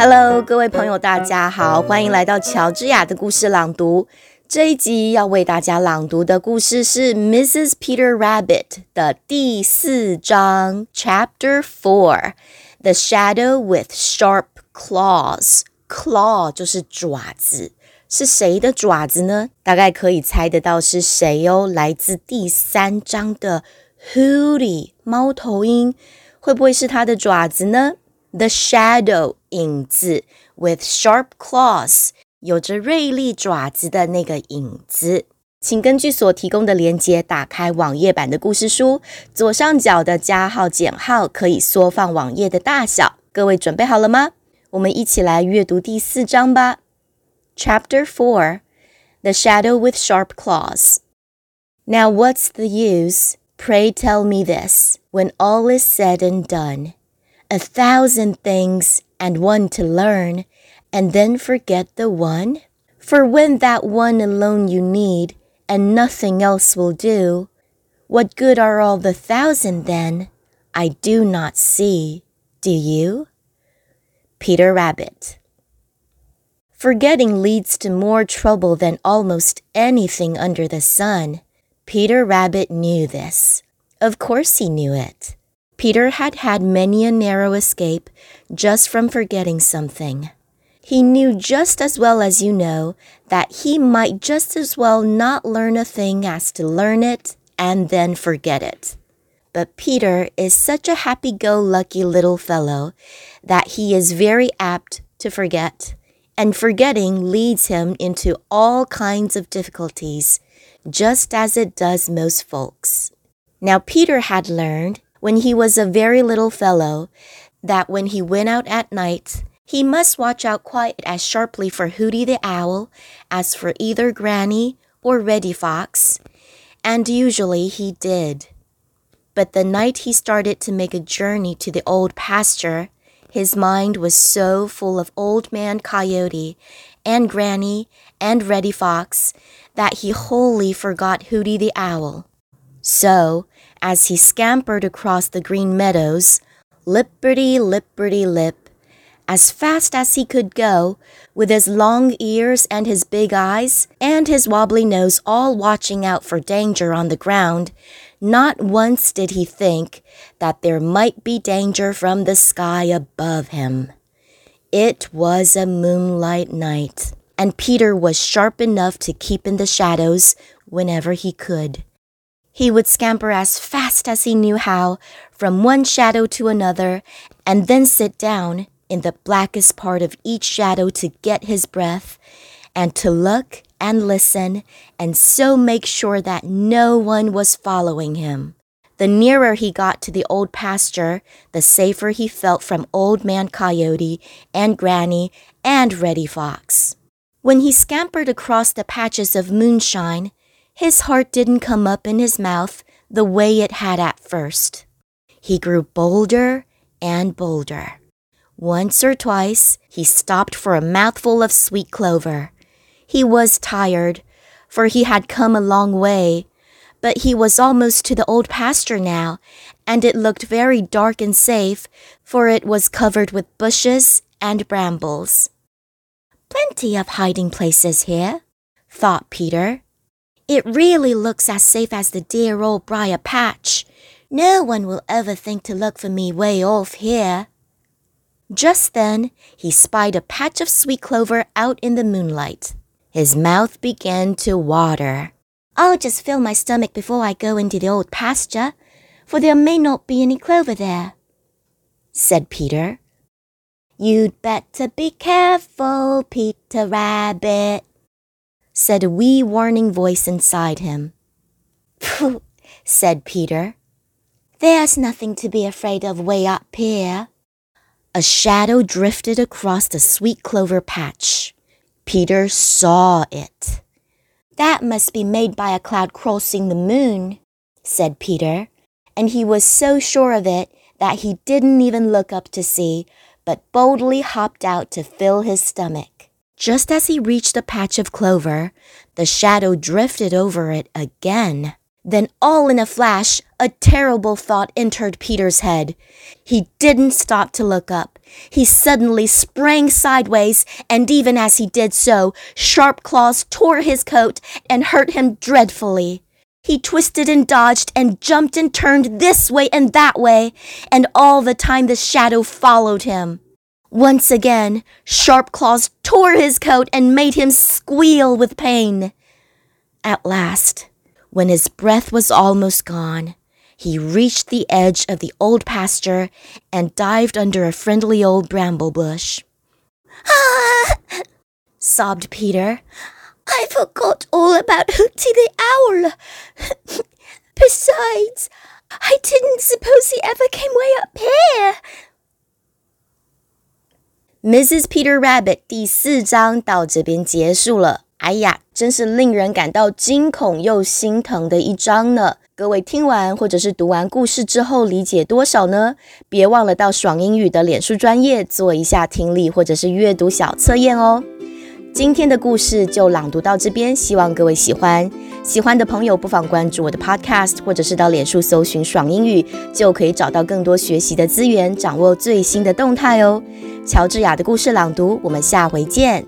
Hello，各位朋友，大家好，欢迎来到乔治亚的故事朗读。这一集要为大家朗读的故事是 Mrs. Peter Rabbit 的第四章，Chapter Four，The Shadow with Sharp Claws。Claw 就是爪子，是谁的爪子呢？大概可以猜得到是谁哦，来自第三章的 Hooty 猫头鹰，会不会是它的爪子呢 ？The shadow 影子 with sharp claws 有着锐利爪子的那个影子，请根据所提供的连接打开网页版的故事书，左上角的加号减号可以缩放网页的大小。各位准备好了吗？我们一起来阅读第四章吧。Chapter Four: The Shadow with Sharp Claws. Now, what's the use? Pray tell me this. When all is said and done a thousand things and one to learn, and then forget the one? For when that one alone you need, and nothing else will do, what good are all the thousand then? I do not see. Do you? Peter Rabbit. Forgetting leads to more trouble than almost anything under the sun. Peter Rabbit knew this. Of course he knew it. Peter had had many a narrow escape just from forgetting something. He knew just as well as you know that he might just as well not learn a thing as to learn it and then forget it. But Peter is such a happy go lucky little fellow that he is very apt to forget, and forgetting leads him into all kinds of difficulties, just as it does most folks. Now, Peter had learned when he was a very little fellow that when he went out at night, he must watch out quite as sharply for Hooty the Owl as for either Granny or Reddy Fox, and usually he did. But the night he started to make a journey to the old pasture, his mind was so full of Old Man Coyote and Granny and Reddy Fox that he wholly forgot Hooty the Owl. So, as he scampered across the green meadows, lipperty lipperty lip, as fast as he could go, with his long ears and his big eyes and his wobbly nose all watching out for danger on the ground, not once did he think that there might be danger from the sky above him. It was a moonlight night, and Peter was sharp enough to keep in the shadows whenever he could. He would scamper as fast as he knew how from one shadow to another, and then sit down in the blackest part of each shadow to get his breath, and to look and listen, and so make sure that no one was following him. The nearer he got to the old pasture, the safer he felt from Old Man Coyote and Granny and Reddy Fox. When he scampered across the patches of moonshine, his heart didn't come up in his mouth the way it had at first. He grew bolder and bolder. Once or twice he stopped for a mouthful of sweet clover. He was tired, for he had come a long way, but he was almost to the old pasture now, and it looked very dark and safe, for it was covered with bushes and brambles. Plenty of hiding places here, thought Peter. It really looks as safe as the dear old briar patch. No one will ever think to look for me way off here. Just then, he spied a patch of sweet clover out in the moonlight. His mouth began to water. I'll just fill my stomach before I go into the old pasture, for there may not be any clover there, said Peter. You'd better be careful, Peter Rabbit, said a wee warning voice inside him. Pooh, said Peter. There's nothing to be afraid of way up here. A shadow drifted across the sweet clover patch. Peter saw it. That must be made by a cloud crossing the moon, said Peter, and he was so sure of it that he didn't even look up to see, but boldly hopped out to fill his stomach. Just as he reached a patch of clover, the shadow drifted over it again. Then, all in a flash, a terrible thought entered Peter's head. He didn't stop to look up. He suddenly sprang sideways, and even as he did so, sharp claws tore his coat and hurt him dreadfully. He twisted and dodged and jumped and turned this way and that way, and all the time the shadow followed him. Once again, sharp claws tore his coat and made him squeal with pain. At last, when his breath was almost gone, he reached the edge of the old pasture and dived under a friendly old bramble bush. Ah! sobbed Peter. I forgot all about Hooty the Owl. Besides, I didn't suppose he ever came way up here. Mrs. Peter Rabbit 第四章到这边结束了。哎呀，真是令人感到惊恐又心疼的一章呢！各位听完或者是读完故事之后，理解多少呢？别忘了到爽英语的脸书专业做一下听力或者是阅读小测验哦。今天的故事就朗读到这边，希望各位喜欢。喜欢的朋友不妨关注我的 Podcast，或者是到脸书搜寻“爽英语”，就可以找到更多学习的资源，掌握最新的动态哦。乔治亚的故事朗读，我们下回见。